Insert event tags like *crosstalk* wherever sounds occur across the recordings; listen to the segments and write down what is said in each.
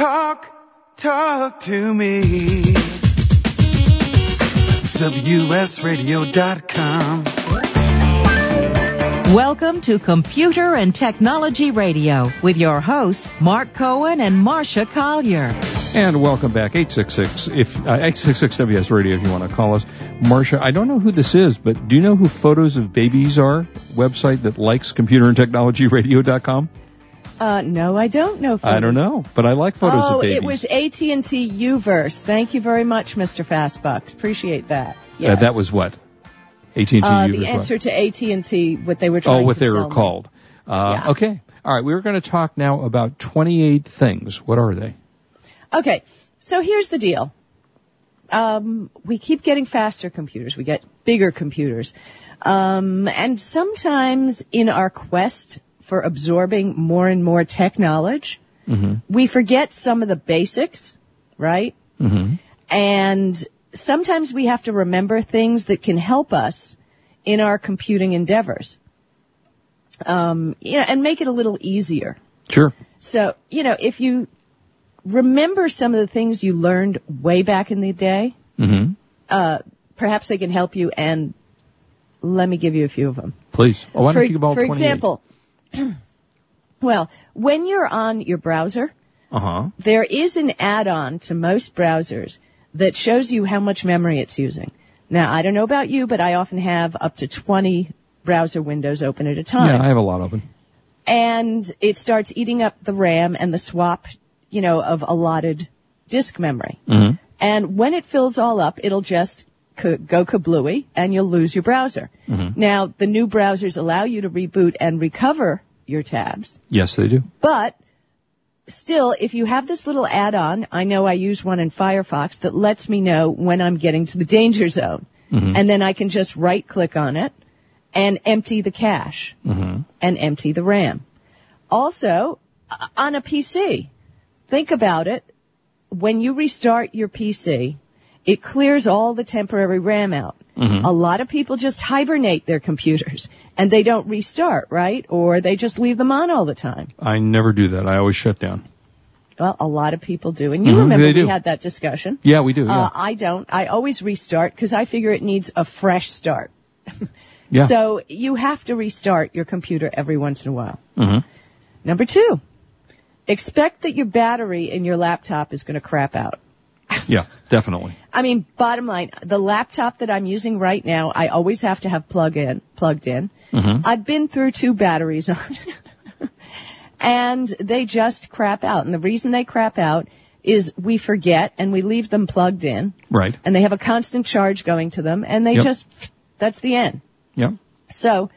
Talk, talk to me. WSRadio.com. Welcome to Computer and Technology Radio with your hosts, Mark Cohen and Marcia Collier. And welcome back, 866, if, uh, 866 WS Radio if you want to call us. Marcia, I don't know who this is, but do you know who Photos of Babies are? Website that likes computer and technology radio.com? Uh, no, I don't know. Photos. I don't know, but I like Photos oh, of Babies. it was AT&T Uverse. Thank you very much, Mr. Fastbucks. Appreciate that. Uh, that was what? AT&T uh, Uverse the what? answer to AT&T, what they were Oh, what to they sell were called. Uh, Yeah. Okay. All right. We were going to talk now about 28 things. What are they? Okay, so here's the deal. Um, we keep getting faster computers. We get bigger computers. Um, and sometimes in our quest for absorbing more and more tech knowledge, we forget some of the basics, right? Mm-hmm. And sometimes we have to remember things that can help us in our computing endeavors. Um, you know, and make it a little easier. Sure. So, you know, if you remember some of the things you learned way back in the day, Mm-hmm. uh, perhaps they can help you and let me give you a few of them. Please. Oh, why for don't you give all for 28? example, *clears throat* well, when you're on your browser, Uh-huh. there is an add-on to most browsers that shows you how much memory it's using. Now, I don't know about you, but I often have up to 20 browser windows open at a time. Yeah, I have a lot open. and it starts eating up the RAM and the swap, you know, of allotted disk memory. Mm-hmm. And when it fills all up, it'll just go kablooey and you'll lose your browser. Mm-hmm. Now, the new browsers allow you to reboot and recover your tabs, Yes, they do. but still, if you have this little add-on, I know I use one in Firefox that lets me know when I'm getting to the danger zone. And then I can just right click on it and empty the cache Mm-hmm. and empty the RAM. Also, on a PC, think about it. When you restart your PC, it clears all the temporary RAM out. A lot of people just hibernate their computers and they don't restart, right? Or they just leave them on all the time. I never do that. I always shut down. Well, a lot of people do. And you Mhm, remember we do. had that discussion. Yeah, we do. Yeah. Uh, I don't. I always restart because I figure it needs a fresh start. *laughs* yeah. So you have to restart your computer every once in a while. Mm-hmm. Number two, expect that your battery in your laptop is going to crap out. *laughs* yeah, definitely. I mean, bottom line, the laptop that I'm using right now, I always have to have plug in, plugged in. Mhm. I've been through two batteries on it. *laughs* and they just crap out. And the reason they crap out is we forget and we leave them plugged in Right. and they have a constant charge going to them and they Yep. just, that's the end. Yeah. So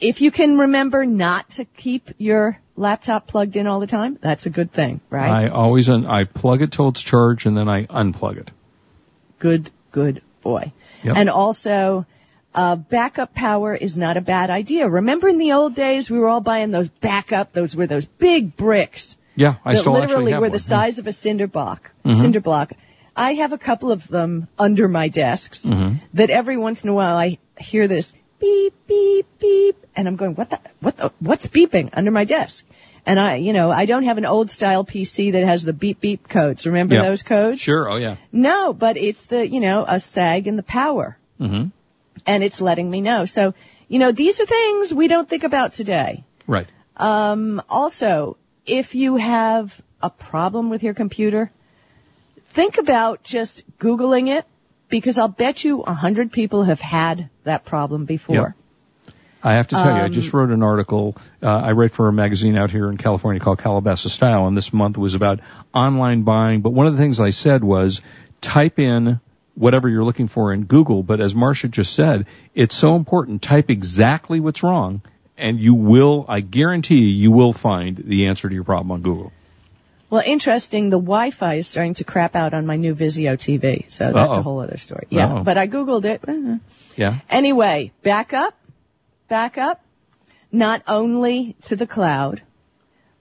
if you can remember not to keep your laptop plugged in all the time, that's a good thing, right? I always un- I plug it till it's charged and then I unplug it. Good, good boy. Yep. And also, uh, backup power is not a bad idea. Remember in the old days, we were all buying those backup, those were those big bricks Yeah, I that still literally actually have were one. the size of a cinder block. Mhm. Cinder block. I have a couple of them under my desks Mhm. that every once in a while I hear this beep, beep, beep, and I'm going, what the, what the, what's beeping under my desk? And I, you know, I don't have an old style PC that has the beep beep codes. Remember Yeah. those codes? Sure. Oh yeah. No, but it's the, you know, a sag in the power. Mm-hmm. And it's letting me know. So, you know, these are things we don't think about today. Right. Um, also, if you have a problem with your computer, think about just Googling it because I'll bet you a hundred people have had that problem before. I have to tell you, I Um, just wrote an article. Uh, I write for a magazine out here in California called Calabasas Style, and this month was about online buying. But one of the things I said was type in whatever you're looking for in Google. But as Marcia just said, it's so important. Type exactly what's wrong, and you will, I guarantee you, you will find the answer to your problem on Google. Well, interesting. The Wi-Fi is starting to crap out on my new Vizio TV, so that's Uh-oh. a whole other story. Yeah, Uh-oh. but I googled it. Uh, Yeah. Anyway, backup, backup, not only to the cloud,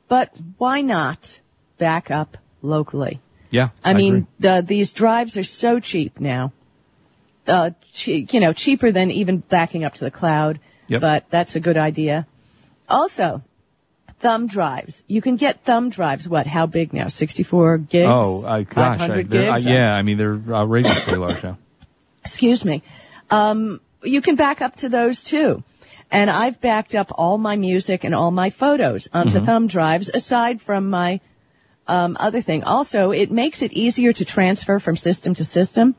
but why not back up locally? Yeah. I, mean, agree. the, these drives are so cheap now. Uh, che- you know, cheaper than even backing up to the cloud. Yep. But that's a good idea. Also, thumb drives. You can get thumb drives. What? How big now? 64 gigs? Oh, I, gosh, I, 500 they're- I- yeah. I mean, they're outrageously *coughs* large now. excuse me, um, you can back up to those too. And I've backed up all my music and all my photos onto Mm-hmm. thumb drives aside from my um, other thing. Also, it makes it easier to transfer from system to system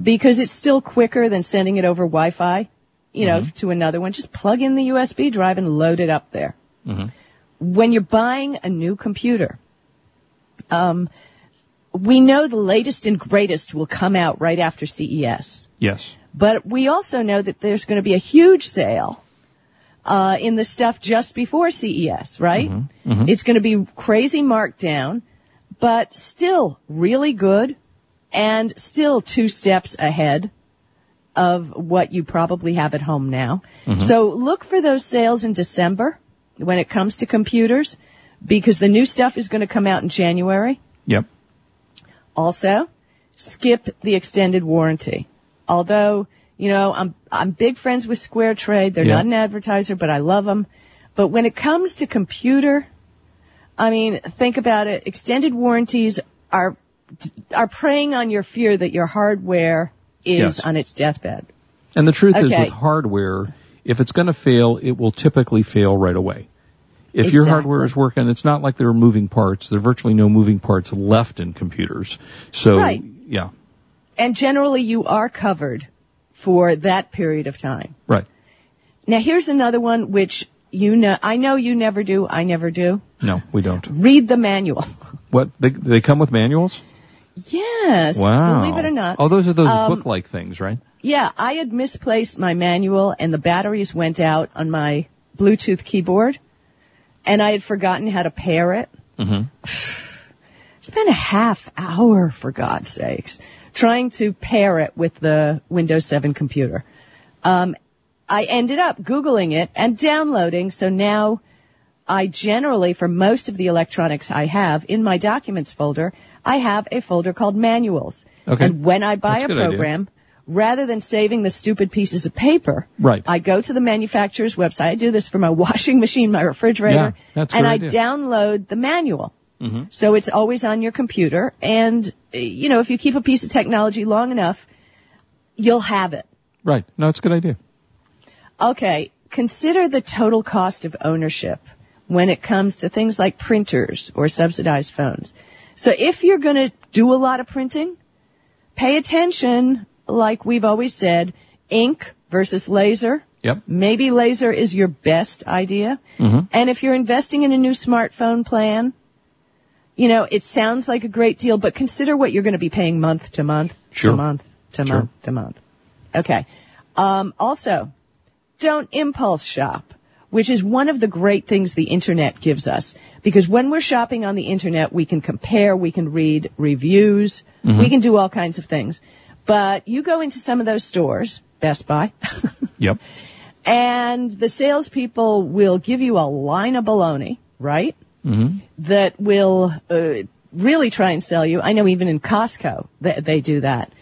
because it's still quicker than sending it over Wi-Fi, you know, to another one. Just plug in the USB drive and load it up there. When you're buying a new computer, um, we know the latest and greatest will come out right after CES. Yes. But we also know that there's going to be a huge sale uh, in the stuff just before CES, right? It's going to be crazy markdown, but still really good and still two steps ahead of what you probably have at home now. So look for those sales in December when it comes to computers because the new stuff is going to come out in January. Yep. Also, skip the extended warranty. Although, you know, I'm, I'm big friends with Square Trade. They're Yeah. not an advertiser, but I love them. But when it comes to computer, I mean, think about it. Extended warranties are, are preying on your fear that your hardware is Yes. on its deathbed. And the truth is with hardware, if it's going to fail, it will typically fail right away. If your hardware is working, it's not like there are moving parts. There are virtually no moving parts left in computers. So, Right. yeah, And generally you are covered for that period of time. right. Now here's another one which you know, I know you never do, I never do. No, we don't. Read the manual. What? They, they come with manuals? Yes. Wow. Believe it or not. Oh, those are those Um, book-like things, right? Yeah, I had misplaced my manual and the batteries went out on my Bluetooth keyboard and I had forgotten how to pair it. Mm-hmm. *sighs* Spent a half hour, for God's sakes, trying to pair it with the Windows 7 computer. Um, I ended up Googling it and downloading, so now I generally, for most of the electronics I have, in my documents folder, I have a folder called manuals. Okay. And when I buy That's a good idea. program, rather than saving the stupid pieces of paper, Right. I go to the manufacturer's website. I do this for my *laughs* washing machine, my refrigerator, Yeah, and I idea. download the manual. Mm-hmm. So it's always on your computer. And, you know, if you keep a piece of technology long enough, you'll have it. Right. No, it's a good idea. Okay, consider the total cost of ownership when it comes to things like printers or subsidized phones. So if you're going to do a lot of printing, pay attention, like we've always said, ink versus laser. Yep. Maybe laser is your best idea. Mhm. And if you're investing in a new smartphone plan, you know, it sounds like a great deal, but consider what you're going to be paying month to month Sure. to month to Sure. month to month. Okay. Um, also, don't impulse shop, which is one of the great things the internet gives us. Because when we're shopping on the internet, we can compare, we can read reviews, we can do all kinds of things. But you go into some of those stores, Best Buy, *laughs* Yep. and the salespeople will give you a line of baloney, right? Mm-hmm. That will uh, really try and sell you. I know even in Costco they, they do that.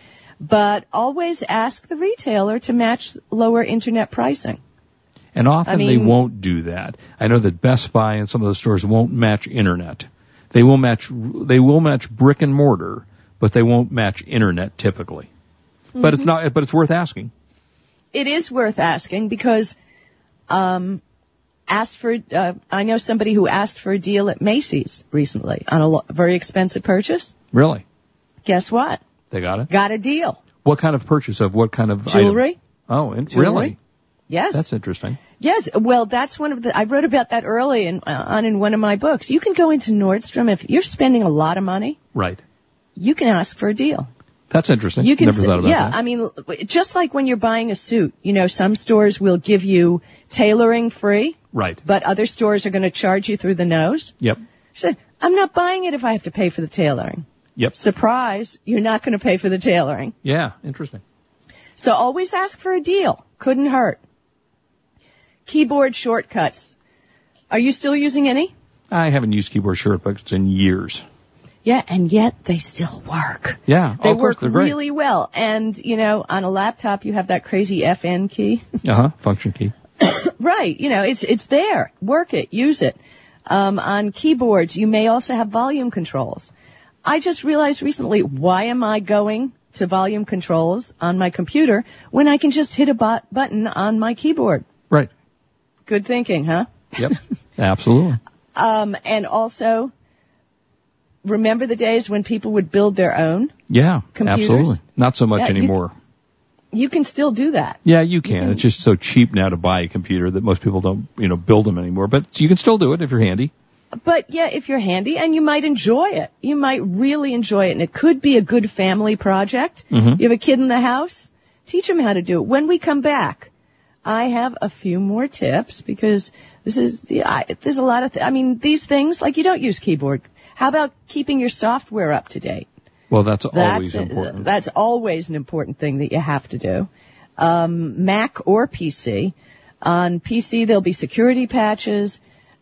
But always ask the retailer to match lower internet pricing. And often I they won't do that. I know that Best Buy and some of those stores won't match internet. They will match, they will match brick and mortar, but they won't match internet typically. But Mm-hmm. it's not, but it's worth asking. It is worth asking because um, asked for. Uh, I know somebody who asked for a deal at Macy's recently on a lo- very expensive purchase. Really? Guess what? They got it? Got a deal. What kind of purchase of what kind of Jewelry. item? Oh, and, Jewelry. really? Yes. That's interesting. Yes, well, that's one of the. I wrote about that early in, uh, on in one of my books. You can go into Nordstrom if you're spending a lot of money. Right. You can ask for a deal. That's interesting. You can, Never thought about yeah. that. I mean, just like when you're buying a suit, you know, some stores will give you tailoring free, right. but other stores are going to charge you through the nose. Yep. She said, "I'm not buying it if I have to pay for the tailoring." Yep. Surprise, you're not going to pay for the tailoring. Yeah. Interesting. So always ask for a deal. Couldn't hurt. Keyboard shortcuts. Are you still using any? I haven't used keyboard shortcuts in years. Yeah, and yet they still work. Yeah. They work really well. And, you know, on a laptop you have that crazy FN key. *laughs* Uh huh. Function key. *coughs* right. You know, it's, it's there. Work it. Use it. Um, on keyboards, you may also have volume controls. I just realized recently, why am I going to volume controls on my computer when I can just hit a bot- button on my keyboard? Good thinking, huh? Yep. Absolutely. *laughs* Um, and also, remember the days when people would build their own? Yeah. Computers? Absolutely. Not so much Yeah, anymore. You can still do that. Yeah, you can. It's just so cheap now to buy a computer that most people don't, you know, build them anymore. But you can still do it if you're handy. But yeah, if you're handy and you might enjoy it. You might really enjoy it and it could be a good family project. Mhm. You have a kid in the house, teach them how to do it. When we come back, I have a few more tips because this is, I, there's a lot of, th- I mean, these things, like you don't use keyboard. How about keeping your software up to date? Well, that's That's always important. That's always an important thing that you have to do. Um, Mac or PC. On PC, there'll be security patches,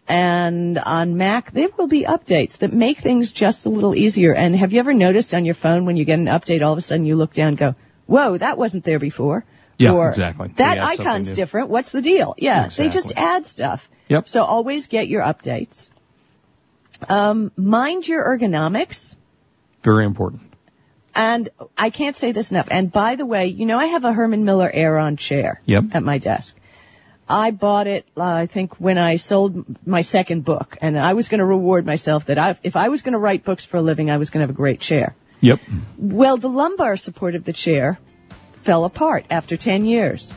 and on Mac, there will be updates that make things just a little easier. And have you ever noticed on your phone when you get an update, all of a sudden you look down and go, "Whoa, that wasn't there before." Yeah, or, exactly. That They add something icon's different. What's the deal? Yeah, they just add stuff. Yep. So always get your updates. Um, mind your ergonomics. Very important. And I can't say this enough. And by the way, you know, I have a Herman Miller Aeron chair Yep. at my desk. I bought it, uh, I think, when I sold my second book, and I was going to reward myself that I, if I was going to write books for a living, I was going to have a great chair. Yep. Well, the lumbar support of the chair fell apart after 10 years.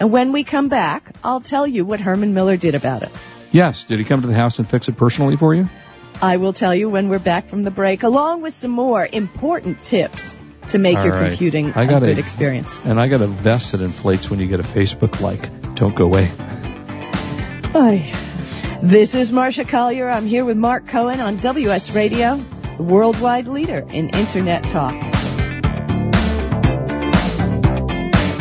And when we come back, I'll tell you what Herman Miller did about it. Yes. Did he come to the house and fix it personally for you? I will tell you when we're back from the break, along with some more important tips to make All your right. computing I a got a good a- experience. And I got a vest that inflates when you get a Facebook like. Don't go away. Hi. This is Marcia Collier. I'm here with Mark Cohen on WS Radio, the worldwide leader in Internet talk.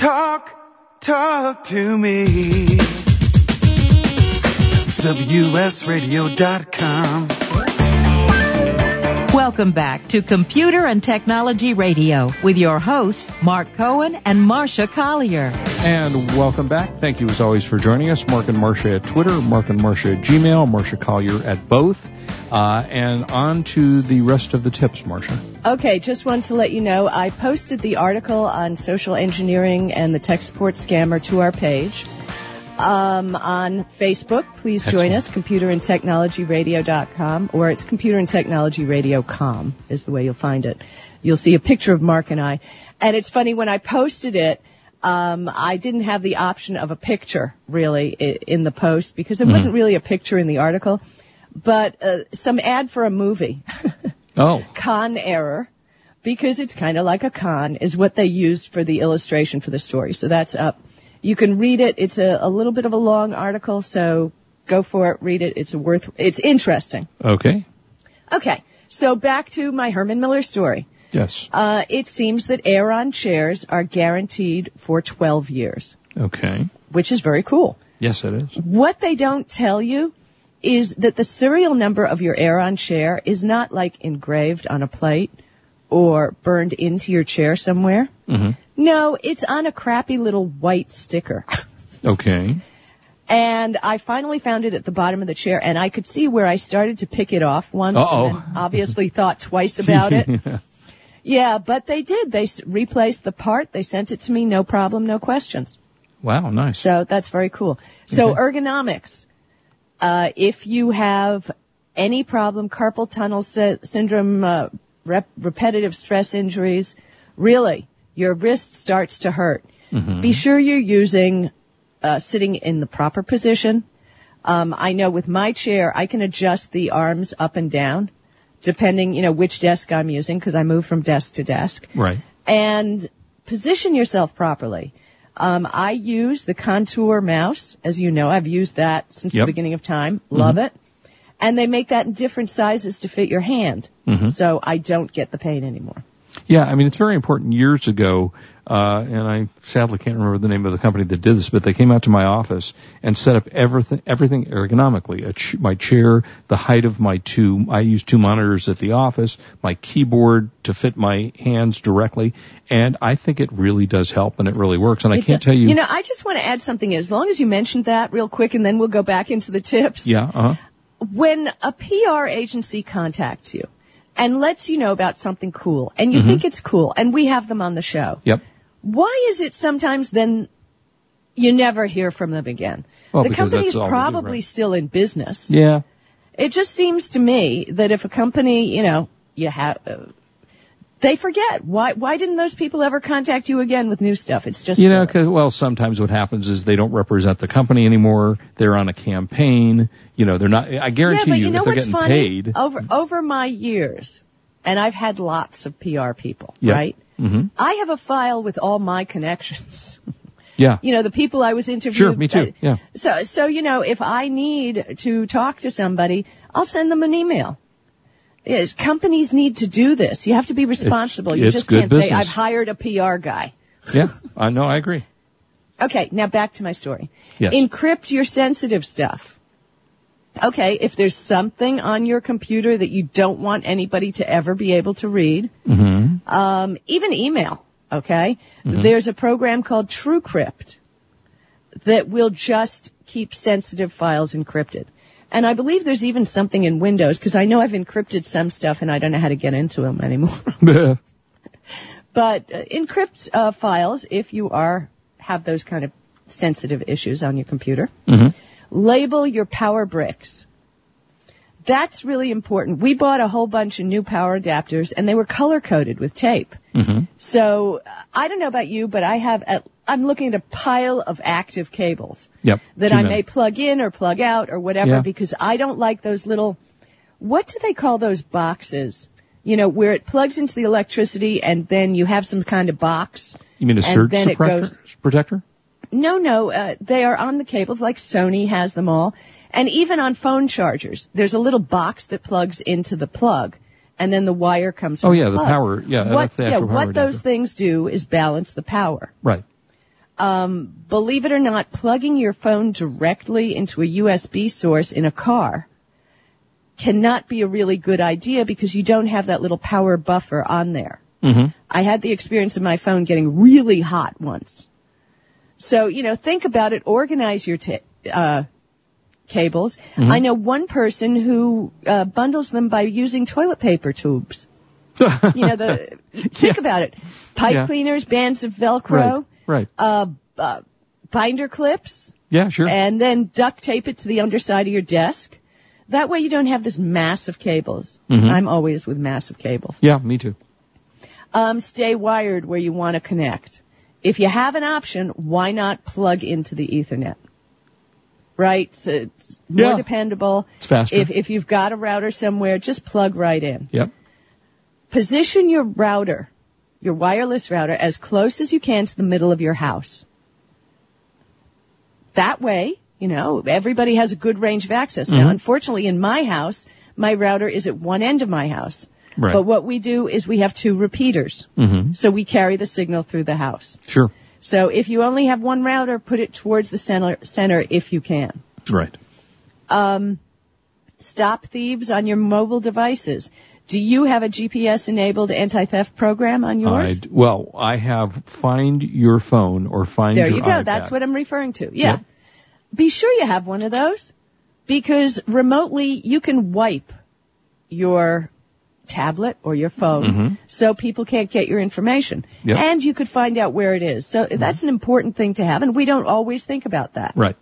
Talk, talk to me. WSRadio.com. Welcome back to Computer and Technology Radio with your hosts, Mark Cohen and Marcia Collier. And welcome back. Thank you as always for joining us. Mark and Marcia at Twitter, Mark and Marcia at Gmail, Marcia Collier at both. Uh, and on to the rest of the tips, Marcia. Okay, just want to let you know I posted the article on social engineering and the tech support scammer to our page. Um, on Facebook, please join Excellent. us, computerandtechnologyradio.com, or it's computerandtechnologyradio.com is the way you'll find it. You'll see a picture of Mark and I. And it's funny, when I posted it, um, I didn't have the option of a picture, really, in the post, because there wasn't really a picture in the article, but uh, some ad for a movie. *laughs* Oh, con error because it's kind of like a con is what they used for the illustration for the story. So that's up. You can read it. It's a, a little bit of a long article, so go for it. Read it. It's worth. It's interesting. okay. Okay, so back to my Herman Miller story. Yes. Uh, it seems that Aeron chairs are guaranteed for 12 years, Okay. which is very cool. Yes, it is. What they don't tell you is that the serial number of your Aeron chair is not like engraved on a plate or burned into your chair somewhere. Mhm. No, it's on a crappy little white sticker. *laughs* Okay. And I finally found it at the bottom of the chair and I could see where I started to pick it off once Uh-oh. and obviously thought twice about it. *laughs* Yeah, but they did. They s- replaced the part. They sent it to me, no problem, no questions. Wow, nice. So that's very cool. So Okay. ergonomics. Uh, if you have any problem, carpal tunnel sy- syndrome, uh, rep- repetitive stress injuries, really, your wrist starts to hurt. Mm-hmm. Be sure you're using, uh, sitting in the proper position. Um, I know with my chair, I can adjust the arms up and down, depending, you know, which desk I'm using, because I move from desk to desk right. and position yourself properly. Um, I use the contour mouse, as you know. I've used that since Yep. the beginning of time. Love it. And they make that in different sizes to fit your hand, so I don't get the pain anymore. Yeah, I mean, it's very important. Years ago, uh, and I sadly can't remember the name of the company that did this, but they came out to my office and set up everything, everything ergonomically. A ch- my chair, the height of my two, I use two monitors at the office, my keyboard to fit my hands directly, and I think it really does help and it really works. And I It can't do- tell you, You know, I just want to add something. As long as you mentioned that real quick, and then we'll go back into the tips. yeah, uh huh. when a PR agency contacts you and lets you know about something cool, and you Mm-hmm. think it's cool, and we have them on the show, Yep. why is it sometimes then you never hear from them again? Well, the company is all do, probably right? still in business. Yeah. It just seems to me that if a company, you know, you have, uh, they forget. Why, why didn't those people ever contact you again with new stuff? It's just, You know. 'cause well, sometimes what happens is they don't represent the company anymore. They're on a campaign. You know, they're not. I yeah, guarantee but you, you know if they're what's getting funny? paid, Over, over my years, and I've had lots of PR people, right? hmm I have a file with all my connections. *laughs* yeah, you know, the people I was interviewed. Sure, me too, yeah. So, so, you know, if I need to talk to somebody, I'll send them an email. Yes, companies need to do this. You have to be responsible. you it's just can't say. I've hired a PR guy. yeah. I know. I agree. Okay, now back to my story. Yes. Encrypt your sensitive stuff. Okay, if there's something on your computer that you don't want anybody to ever be able to read, hmm um, even email, okay? There's a program called TrueCrypt that will just keep sensitive files encrypted. And I believe there's even something in Windows because I know I've encrypted some stuff and I don't know how to get into them anymore. *laughs* but uh, encrypt uh, files if you are have those kind of sensitive issues on your computer. Mhm. Label your power bricks. That's really important. We bought a whole bunch of new power adapters and they were color coded with tape. Mm-hmm. So I don't know about you, but I have at, I'm looking at a pile of active cables Yep. that Too I many. may plug in or plug out or whatever Yeah. because I don't like those little, what do they call those boxes? You know, where it plugs into the electricity and then you have some kind of box. You mean a surge then it suppressor- goes- protector? No, no, uh, they are on the cables like Sony has them all. And even on phone chargers, there's a little box that plugs into the plug and then the wire comes Oh, yeah, the the power- yeah, what, that's the yeah, actual power what those things do is balance the power. Right. Um, believe it or not, plugging your phone directly into a USB source in a car cannot be a really good idea because you don't have that little power buffer on there. Mm-hmm. I had the experience of my phone getting really hot once. So, you know, think about it, organize your ta- uh, cables. Mm-hmm. I know one person who uh, bundles them by using toilet paper tubes. *laughs* you know, the think about it. Pipe Yeah. cleaners, bands of Velcro, Right. Right. uh, uh, binder clips, Yeah, sure. and then duct tape it to the underside of your desk. That way you don't have this massive cables. Mhm. I'm always with massive cables. yeah, me too. Um, stay wired where you want to connect. If you have an option, why not plug into the Ethernet? Right? So it's more Yeah. dependable. It's faster. If, if you've got a router somewhere, just plug right in. Yep. Position your router, your wireless router, as close as you can to the middle of your house. That way, you know, everybody has a good range of access. Now, Mhm. unfortunately, in my house, my router is at one end of my house. Right. But what we do is we have two repeaters. Mm-hmm. So we carry the signal through the house. Sure. So if you only have one router, put it towards the center, center if you can. Right. Um, stop thieves on your mobile devices. Do you have a GPS enabled anti-theft program on yours? I d- well, I have find your phone or find there your you go. iPad. That's what I'm referring to. Yeah. Yep. Be sure you have one of those because remotely you can wipe your tablet or your phone Mhm. so people can't get your information. Yep. Mm-hmm. And you could find out where it is. So that's an important thing to have and we don't always think about that. Right.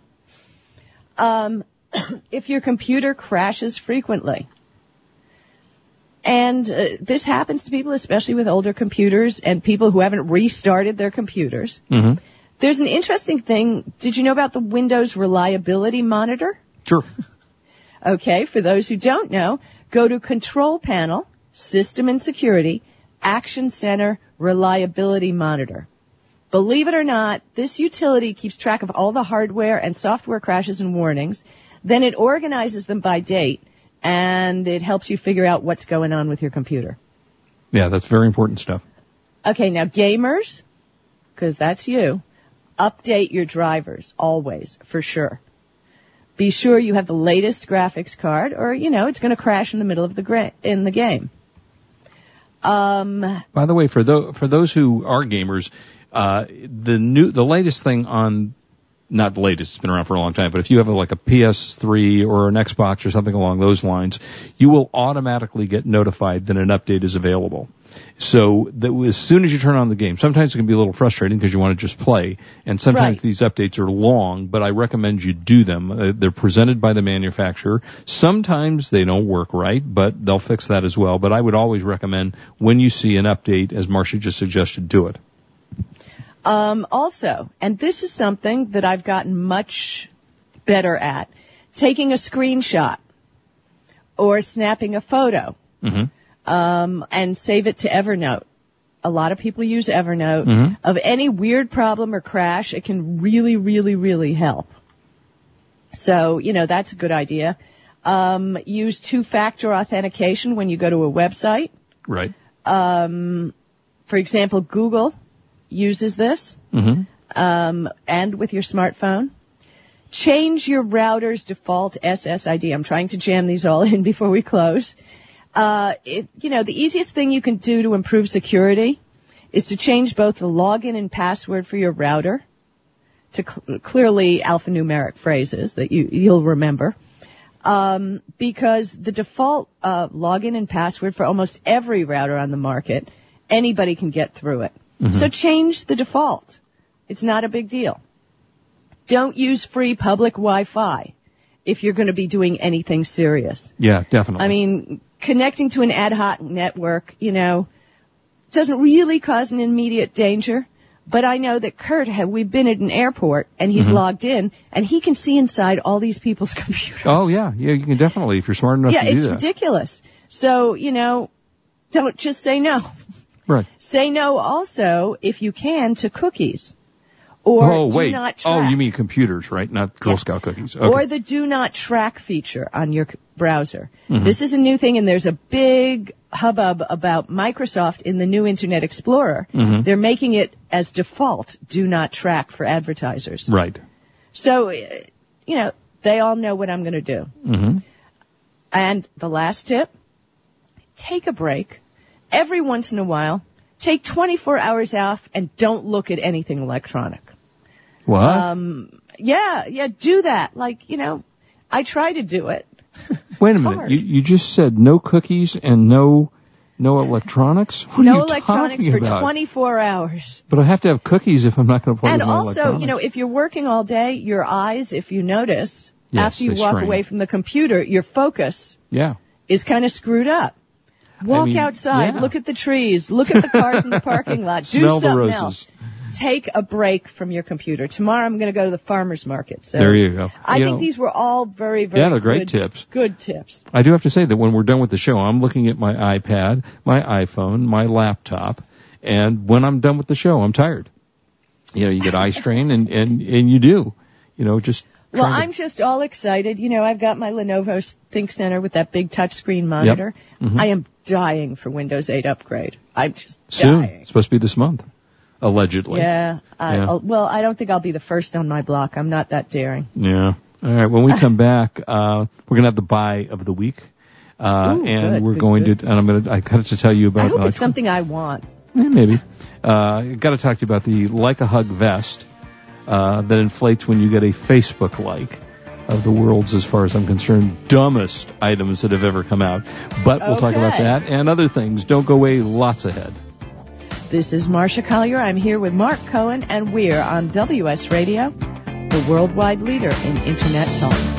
Um, *coughs* if your computer crashes frequently, and uh, this happens to people, especially with older computers and people who haven't restarted their computers. Mm-hmm. There's an interesting thing. Did you know about the Windows Reliability Monitor? Sure. *laughs* Okay, for those who don't know, go to Control Panel, System and Security, Action Center, Reliability Monitor. Believe it or not, this utility keeps track of all the hardware and software crashes and warnings. Then it organizes them by date and it helps you figure out what's going on with your computer. Yeah, that's very important stuff. Okay, now gamers, because that's you, update your drivers always, for sure. Be sure you have the latest graphics card, or you know it's going to crash in the middle of the gra- in the game. Um, By the way, for those for those who are gamers, uh, the new the latest thing on not the latest, it's been around for a long time, but if you have a, like a PS3 or an Xbox or something along those lines, you will automatically get notified that an update is available. So that as soon as you turn on the game, sometimes it can be a little frustrating because you want to just play, and sometimes Right. these updates are long, but I recommend you do them. Uh, they're presented by the manufacturer. Sometimes they don't work right, but they'll fix that as well. But I would always recommend when you see an update, as Marcia just suggested, do it. Um, also, and this is something that I've gotten much better at, taking a screenshot or snapping a photo Mm-hmm. um, and save it to Evernote. A lot of people use Evernote. Mhm. Of any weird problem or crash, it can really, really, really help. So, you know, that's a good idea. Um, use two-factor authentication when you go to a website. Right. Um, for example, Google uses this Mm-hmm. um, and with your smartphone. Change your router's default SSID. I'm trying to jam these all *laughs* in before we close. Uh, it, you know, the easiest thing you can do to improve security is to change both the login and password for your router to cl- clearly alphanumeric phrases that you, you'll remember. Um, because the default uh, login and password for almost every router on the market, anybody can get through it. So change the default. It's not a big deal. Don't use free public Wi-Fi. if you're going to be doing anything serious. Yeah, definitely. I mean, connecting to an ad hoc network, you know, doesn't really cause an immediate danger. But I know that Kurt, have, we've been at an airport and he's Mhm. logged in and he can see inside all these people's *laughs* computers. oh yeah, yeah, you can definitely if you're smart enough yeah, to do it's ridiculous. So, you know, don't just say no. *laughs* Right. Say no also, if you can, to cookies. Or oh do wait. not oh, you mean computers, right? Not Girl Yeah. Scout cookies. Okay. Or the do not track feature on your browser. Mhm. This is a new thing and there's a big hubbub about Microsoft in the new Internet Explorer. Mhm. They're making it as default do not track for advertisers. right. So, uh, you know, they all know what I'm going to do. hmm And the last tip, take a break. Every once in a while, take 24 hours off and don't look at anything electronic. What? Um, yeah, yeah, do that. Like, you know, I try to do it. Wait a minute. You you just said no cookies and no no electronics. What are no electronics for about? 24 hours. But I have to have cookies if I'm not going to play And with also, you know, if you're working all day, your eyes, if you notice, Yes, after you walk strain. away from the computer, your focus yeah. is kind of screwed up. Walk mean, outside, yeah. look at the trees, look at the cars in the *laughs* parking lot, do Smell something roses. else. Take a break from your computer. Tomorrow I'm going to go to the farmer's market. So There you go. I You think know, these were all very, very Yeah, they're great good- tips. Good tips. I do have to say that when we're done with the show, I'm looking at my iPad, my iPhone, my laptop, and when I'm done with the show, I'm tired. You know, you get eye strain, and and and you do. You know, just Well, to- I'm just all excited. You know, I've got my Lenovo ThinkCentre with that big touchscreen monitor. Mhm. I am dying for Windows 8 upgrade. I'm just soon. dying. It's supposed to be this month, allegedly. Yeah, I, Yeah. Well, I don't think I'll be the first on my block. I'm not that daring. Yeah. All right. When we come *laughs* back, uh, we're gonna have the buy of the week, uh, Ooh, and good, we're good, going good. to. And I'm gonna. I got to tell you about. I hope uh, it's something I want. Eh, maybe. Uh, got to talk to you about the Like a Hug vest uh, that inflates when you get a Facebook like of the world's, as far as I'm concerned, dumbest items that have ever come out. But we'll talk about that and other things. Don't go away. Lots ahead. This is Marcia Collier. I'm here with Mark Cohen, and we're on WS Radio, the worldwide leader in Internet talk.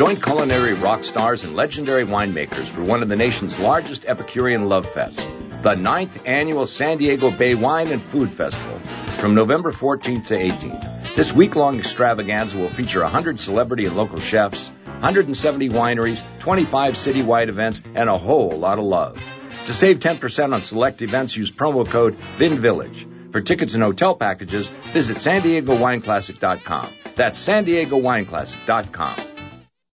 Join culinary rock stars and legendary winemakers for one of the nation's largest Epicurean love fests, the ninth annual San Diego Bay Wine and Food Festival, from November 14th to 18th. This week-long extravaganza will feature 100 celebrity and local chefs, 170 wineries, 25 citywide events, and a whole lot of love. To save 10% on select events, use promo code VINVILLAGE. For tickets and hotel packages, visit san diego wineclassic.com. That's san diego wineclassic.com.